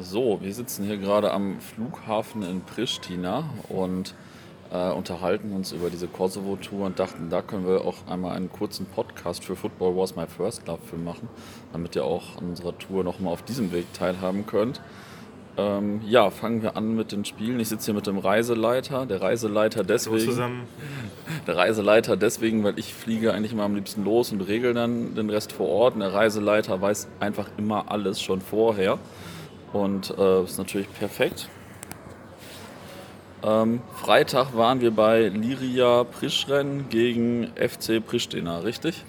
So, wir sitzen hier gerade am Flughafen in Pristina und äh, unterhalten uns über diese Kosovo-Tour und dachten, da können wir auch einmal einen kurzen Podcast für Football Was My First Love für machen, damit ihr auch an unserer Tour nochmal auf diesem Weg teilhaben könnt. Ähm, ja, fangen wir an mit den Spielen. Ich sitze hier mit dem Reiseleiter. Der Reiseleiter deswegen. Zusammen. Der Reiseleiter deswegen, weil ich fliege eigentlich immer am liebsten los und regel dann den Rest vor Ort. Und der Reiseleiter weiß einfach immer alles schon vorher. Und äh, ist natürlich perfekt. Ähm, Freitag waren wir bei Liria Prischren gegen FC Pristina, richtig?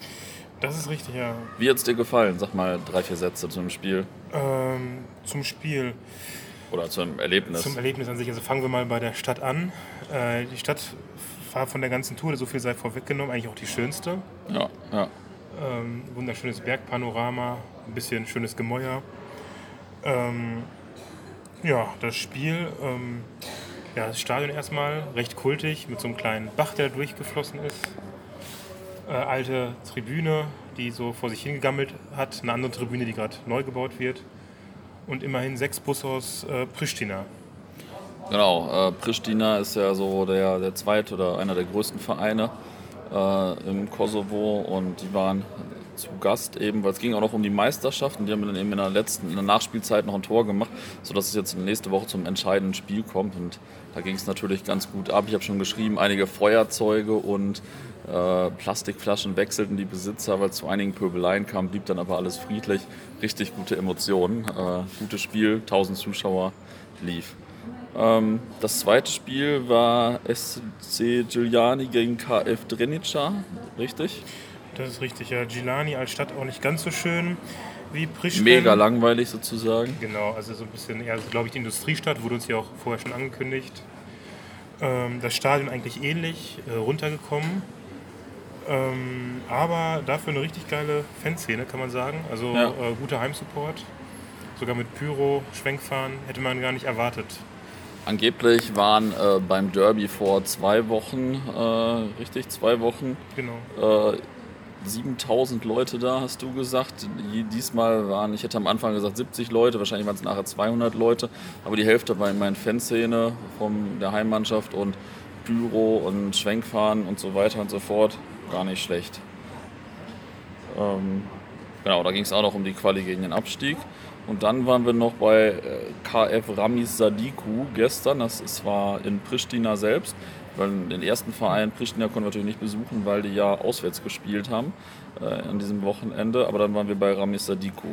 Das ist richtig, ja. Wie hat es dir gefallen? Sag mal drei, vier Sätze zum Spiel. Ähm, zum Spiel. Oder zum Erlebnis. Zum Erlebnis an sich. Also fangen wir mal bei der Stadt an. Äh, die Stadt war von der ganzen Tour, so viel sei vorweggenommen, eigentlich auch die schönste. Ja, ja. Ähm, wunderschönes Bergpanorama, ein bisschen schönes Gemäuer. Ähm, ja, das Spiel, ähm, ja, das Stadion erstmal recht kultig mit so einem kleinen Bach, der durchgeflossen ist. Äh, alte Tribüne, die so vor sich hingegammelt hat. Eine andere Tribüne, die gerade neu gebaut wird. Und immerhin sechs Busse aus äh, Pristina. Genau, äh, Pristina ist ja so der, der zweite oder einer der größten Vereine äh, im Kosovo und die waren zu Gast eben, weil es ging auch noch um die Meisterschaft und die haben dann eben in der letzten, in der Nachspielzeit noch ein Tor gemacht, sodass es jetzt nächste Woche zum entscheidenden Spiel kommt und da ging es natürlich ganz gut ab. Ich habe schon geschrieben, einige Feuerzeuge und äh, Plastikflaschen wechselten die Besitzer, weil es zu einigen Pöbeleien kam, blieb dann aber alles friedlich. Richtig gute Emotionen, äh, gutes Spiel, 1000 Zuschauer lief. Ähm, das zweite Spiel war SC Giuliani gegen KF Drenica, richtig? Das ist richtig, ja. Gilani als Stadt auch nicht ganz so schön wie Pristina. Mega langweilig sozusagen. Genau, also so ein bisschen eher, glaube ich, die Industriestadt, wurde uns hier auch vorher schon angekündigt. Ähm, das Stadion eigentlich ähnlich, äh, runtergekommen. Ähm, aber dafür eine richtig geile Fanszene, kann man sagen. Also Ja. äh, guter Heimsupport. Sogar mit Pyro, Schwenkfahren, hätte man gar nicht erwartet. Angeblich waren äh, beim Derby vor zwei Wochen, äh, richtig, zwei Wochen, Genau. Äh, 7000 Leute da, hast du gesagt. Die- Diesmal waren, ich hätte am Anfang gesagt 70 Leute, wahrscheinlich waren es nachher 200 Leute, aber die Hälfte war in meinen Fanszene von der Heimmannschaft und Pyro und Schwenkfahren und so weiter und so fort. Gar nicht schlecht. Ähm, genau, da ging es auch noch um die Quali gegen den Abstieg. Und dann waren wir noch bei äh, KF Ramis Sadiku gestern. Das zwar in Pristina selbst, weil den ersten Verein Pristina konnten wir natürlich nicht besuchen, weil die ja auswärts gespielt haben äh, an diesem Wochenende. Aber dann waren wir bei Ramis Sadiku.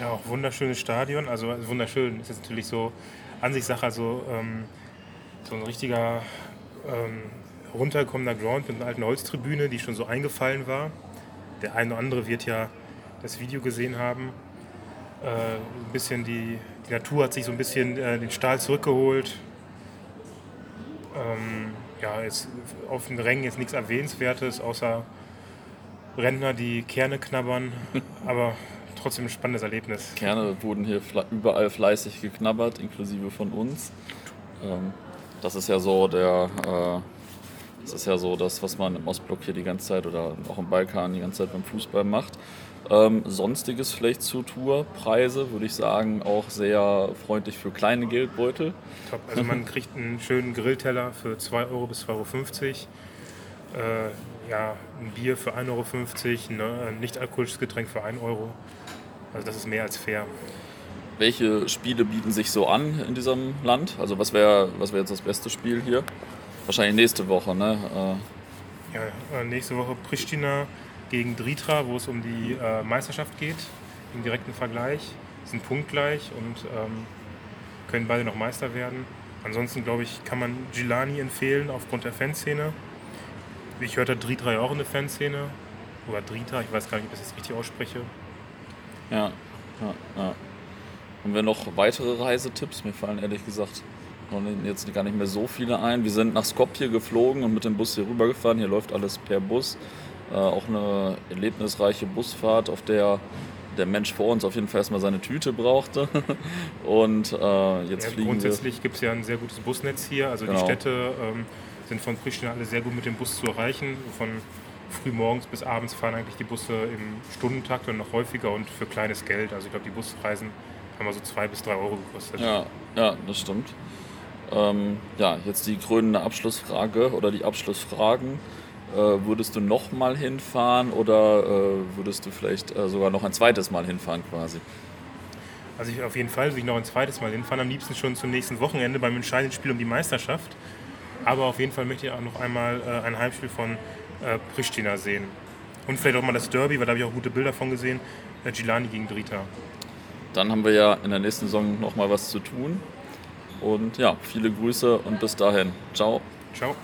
Ja, auch wunderschönes Stadion. Also also wunderschön ist jetzt natürlich so Ansichtssache, also ähm, so ein richtiger ähm, runtergekommener Ground mit einer alten Holztribüne, die schon so eingefallen war. Der eine oder andere wird ja das Video gesehen haben. Äh, ein bisschen die, die Natur hat sich so ein bisschen äh, den Stahl zurückgeholt. Ähm, ja, jetzt auf den Rängen jetzt nichts Erwähnenswertes, außer Rentner, die Kerne knabbern, aber trotzdem ein spannendes Erlebnis. Kerne wurden hier überall fleißig geknabbert, inklusive von uns. Ähm, das ist ja so der, äh, das ist ja so das, was man im Ostblock hier die ganze Zeit oder auch im Balkan die ganze Zeit beim Fußball macht. Ähm, sonstiges vielleicht zur Tour, Preise würde ich sagen auch sehr freundlich für kleine Geldbeutel. Top. Also man kriegt einen schönen Grillteller für 2 Euro bis 2,50 Euro. Äh, ja, ein Bier für 1,50 Euro, ein äh, nicht alkoholisches Getränk für 1 Euro. Also das ist mehr als fair. Welche Spiele bieten sich so an in diesem Land? Also was wäre was wär jetzt das beste Spiel hier? Wahrscheinlich nächste Woche, ne? Äh, Ja, äh, nächste Woche Pristina gegen Dritra, wo es um die äh, Meisterschaft geht, im direkten Vergleich. Sind punktgleich und ähm, können beide noch Meister werden. Ansonsten, glaube ich, kann man Gilani empfehlen aufgrund der Fanszene. Ich hörte Dritra ja auch in der Fanszene. Oder Drita, ich weiß gar nicht, ob ich das jetzt richtig ausspreche. Ja, ja, ja. Haben wir noch weitere Reisetipps? Mir fallen ehrlich gesagt jetzt gar nicht mehr so viele ein. Wir sind nach Skopje geflogen und mit dem Bus hier rübergefahren. Hier läuft alles per Bus. Äh, auch eine erlebnisreiche Busfahrt, auf der der Mensch vor uns auf jeden Fall erstmal seine Tüte brauchte. Und äh, jetzt Ja, fliegen grundsätzlich gibt es ja ein sehr gutes Busnetz hier. Also Genau. die Städte ähm, sind von Pristina alle sehr gut mit dem Bus zu erreichen. Von früh morgens bis abends fahren eigentlich die Busse im Stundentakt und noch häufiger und für kleines Geld. Also ich glaube, die Busreisen Haben wir so zwei bis drei Euro gekostet. Ja, ja, das stimmt. Ähm, ja, jetzt die krönende Abschlussfrage oder die Abschlussfragen. Äh, würdest du noch mal hinfahren oder äh, würdest du vielleicht äh, sogar noch ein zweites Mal hinfahren quasi? Also ich auf jeden Fall will ich noch ein zweites Mal hinfahren, am liebsten schon zum nächsten Wochenende beim entscheidenden Spiel um die Meisterschaft. Aber auf jeden Fall möchte ich auch noch einmal äh, ein Heimspiel von äh, Pristina sehen. Und vielleicht auch mal das Derby, weil da habe ich auch gute Bilder von gesehen. Äh, Gilani gegen Drita. Dann haben wir ja in der nächsten Saison noch mal was zu tun. Und ja, viele Grüße und bis dahin. Ciao. Ciao.